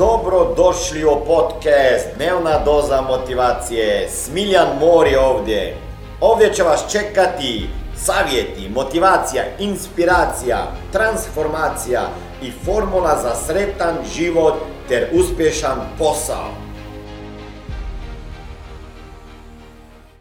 Dobro došli u podcast Dnevna doza motivacije. Smiljan Mor je ovdje. Ovdje će vas čekati savjeti, motivacija, inspiracija, transformacija i formula za sretan život ter uspješan posao.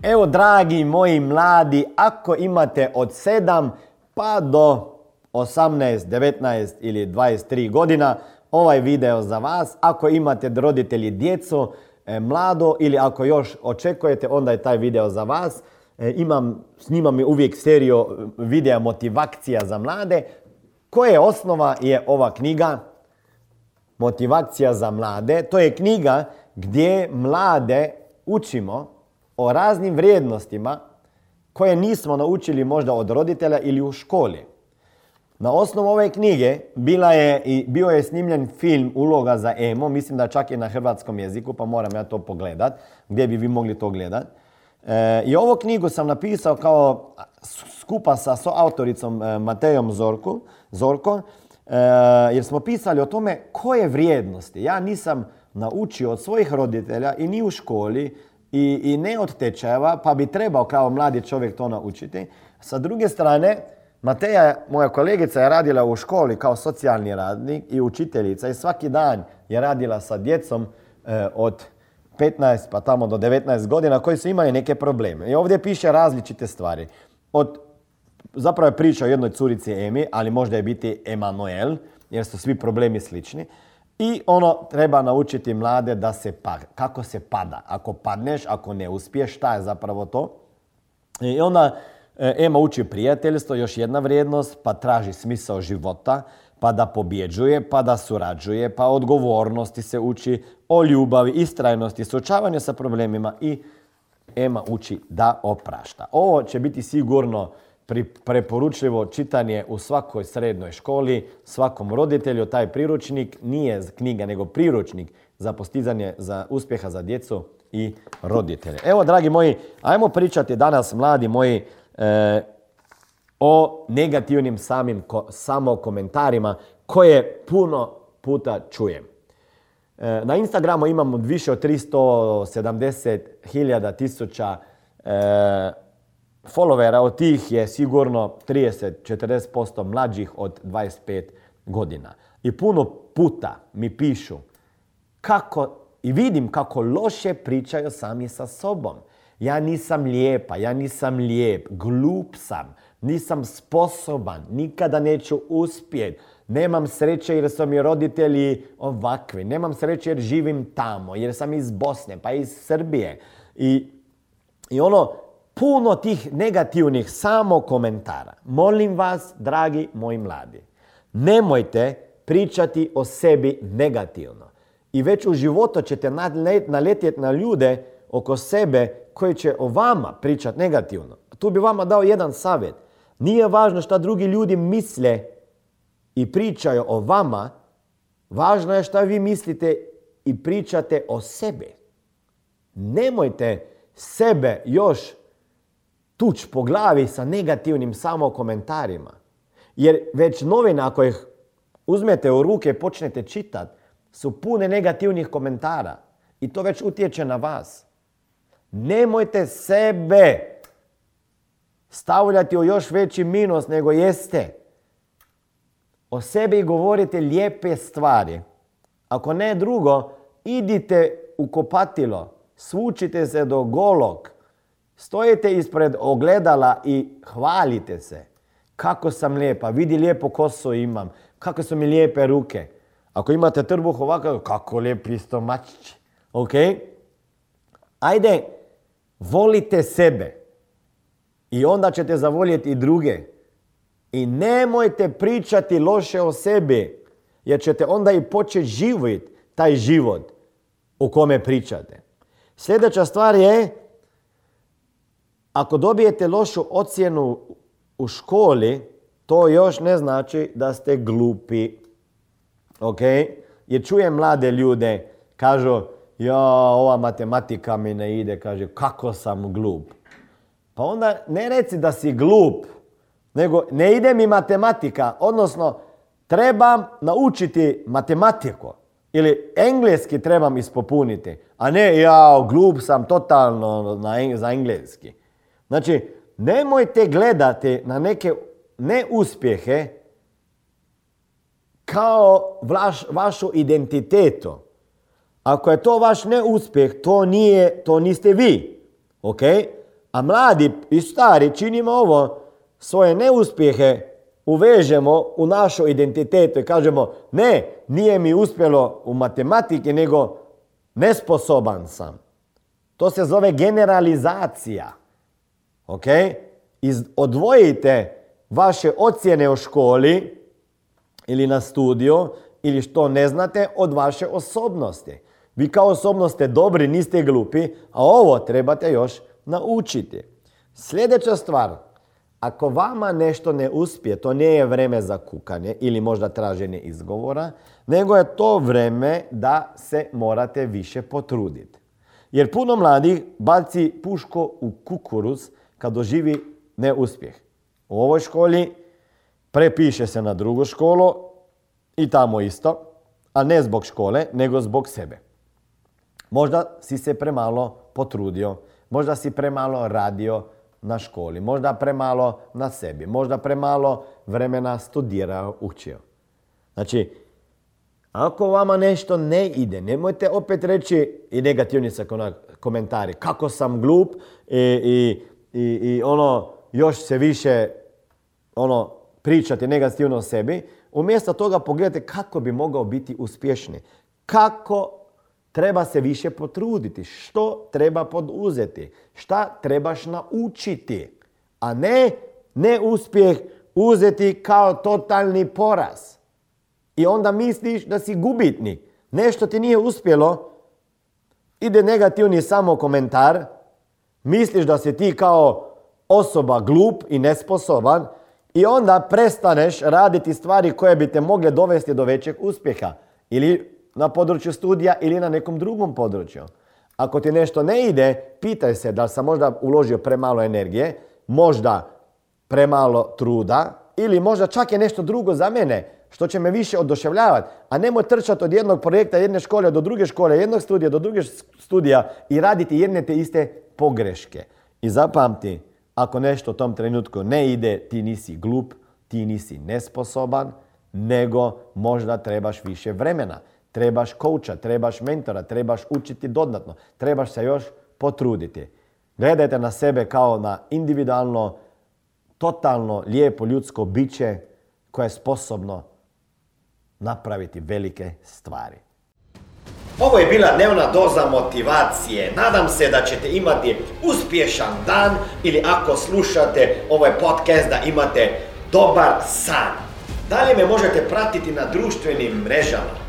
Evo dragi moji mladi, ako imate od 7 pa do 18, 19 ili 23 godina, ovaj video za vas. Ako imate roditelji djecu, e, mlado ili ako još očekujete, onda je taj video za vas. E, imam, snimam uvijek seriju videa motivacija za mlade. Koje osnova je ova knjiga? Motivacija za mlade. To je knjiga gdje mlade učimo o raznim vrijednostima koje nismo naučili možda od roditelja ili u školi. Na osnovu ove knjige bila je i bio je snimljen film Uloga za emo, mislim da čak i na hrvatskom jeziku, pa moram ja to pogledat, gdje bi vi mogli to gledat. E, I ovu knjigu sam napisao kao skupa sa autoricom e, Matejom Zorku, Zorko, e, jer smo pisali o tome koje vrijednosti. Ja nisam naučio od svojih roditelja i ni u školi i, i ne od tečajeva, pa bi trebao kao mladi čovjek to naučiti. Sa druge strane, Mateja, moja kolegica, je radila u školi kao socijalni radnik i učiteljica i svaki dan je radila sa djecom e, od 15 pa tamo do 19 godina koji su imali neke probleme. I ovdje piše različite stvari. Od, zapravo je priča o jednoj curici Emi, ali možda je biti Emanuel, jer su svi problemi slični. I ono treba naučiti mlade da se pa, kako se pada. Ako padneš, ako ne uspiješ, šta je zapravo to? I onda Ema uči prijateljstvo, još jedna vrijednost, pa traži smisao života, pa da pobjeđuje, pa da surađuje, pa odgovornosti se uči, o ljubavi, istrajnosti, suočavanju sa problemima i Ema uči da oprašta. Ovo će biti sigurno preporučljivo čitanje u svakoj srednjoj školi, svakom roditelju. Taj priručnik nije knjiga, nego priručnik za postizanje za uspjeha za djecu i roditelje. Evo, dragi moji, ajmo pričati danas, mladi moji, E, o negativnim samim samo komentarima koje puno puta čujem. E, na Instagramu imamo više od 370 hiljada tisuća e, followera, od tih je sigurno 30-40% mlađih od 25 godina. I puno puta mi pišu kako i vidim kako loše pričaju sami sa sobom. Ja nisam lijepa, ja nisam lijep, glup sam, nisam sposoban, nikada neću uspjeti. Nemam sreće jer su mi roditelji ovakvi. Nemam sreće jer živim tamo, jer sam iz Bosne, pa iz Srbije. I, i ono, puno tih negativnih samo komentara. Molim vas, dragi moji mladi, nemojte pričati o sebi negativno. I već u životu ćete naletjeti na ljude oko sebe koji će o vama pričati negativno. Tu bi vama dao jedan savjet. Nije važno šta drugi ljudi misle i pričaju o vama, važno je šta vi mislite i pričate o sebi. Nemojte sebe još tuć po glavi sa negativnim samo komentarima. Jer već novina ako ih uzmete u ruke i počnete čitati, su pune negativnih komentara. I to već utječe na vas. Nemojte sebe stavljati u još veći minus nego jeste. O sebi govorite lijepe stvari. Ako ne drugo, idite u kopatilo, svučite se do golog, stojite ispred ogledala i hvalite se. Kako sam lijepa, vidi lijepo kosu imam, kako su mi lijepe ruke. Ako imate trbuh ovako, kako lijepi stomačić. Ajde, Volite sebe i onda ćete zavoljeti i druge. I nemojte pričati loše o sebi, jer ćete onda i početi živjeti taj život u kome pričate. Sljedeća stvar je, ako dobijete lošu ocjenu u školi, to još ne znači da ste glupi. Ok? Jer čujem mlade ljude, kažu, ja, ova matematika mi ne ide, kaže, kako sam glup. Pa onda ne reci da si glup, nego ne ide mi matematika, odnosno trebam naučiti matematiku. Ili engleski trebam ispopuniti, a ne ja glup sam totalno na, za engleski. Znači, nemojte gledati na neke neuspjehe kao vaš, vašu identitetu. Ako je to vaš neuspjeh, to nije, to niste vi. Ok? A mladi i stari činimo ovo, svoje neuspjehe uvežemo u našu identitetu i kažemo ne, nije mi uspjelo u matematiki, nego nesposoban sam. To se zove generalizacija. Ok? odvojite vaše ocjene o školi ili na studiju ili što ne znate od vaše osobnosti. Vi kao osobnost ste dobri, niste glupi, a ovo trebate još naučiti. Sljedeća stvar, ako vama nešto ne uspije, to nije vrijeme za kukanje ili možda traženje izgovora, nego je to vrijeme da se morate više potruditi. Jer puno mladih baci puško u kukuruz kad doživi neuspjeh. U ovoj školi prepiše se na drugu školu i tamo isto, a ne zbog škole, nego zbog sebe. Možda si se premalo potrudio, možda si premalo radio na školi, možda premalo na sebi, možda premalo vremena studirao, učio. Znači, ako vama nešto ne ide, nemojte opet reći i negativni se komentari, kako sam glup i, i, i, i ono, još se više ono, pričati negativno o sebi. Umjesto toga pogledajte kako bi mogao biti uspješni. Kako treba se više potruditi, što treba poduzeti, šta trebaš naučiti, a ne neuspjeh uzeti kao totalni poraz. I onda misliš da si gubitni. Nešto ti nije uspjelo, ide negativni samo komentar, misliš da si ti kao osoba glup i nesposoban i onda prestaneš raditi stvari koje bi te mogle dovesti do većeg uspjeha. Ili na području studija ili na nekom drugom području. Ako ti nešto ne ide, pitaj se da li sam možda uložio premalo energije, možda premalo truda ili možda čak je nešto drugo za mene što će me više oduševljavati. A nemoj trčati od jednog projekta, jedne škole do druge škole, jednog studija do druge studija i raditi jedne te iste pogreške. I zapamti, ako nešto u tom trenutku ne ide, ti nisi glup, ti nisi nesposoban, nego možda trebaš više vremena trebaš kouča, trebaš mentora, trebaš učiti dodatno, trebaš se još potruditi. Gledajte na sebe kao na individualno, totalno lijepo ljudsko biće koje je sposobno napraviti velike stvari. Ovo je bila dnevna doza motivacije. Nadam se da ćete imati uspješan dan ili ako slušate ovaj podcast da imate dobar san. Dalje me možete pratiti na društvenim mrežama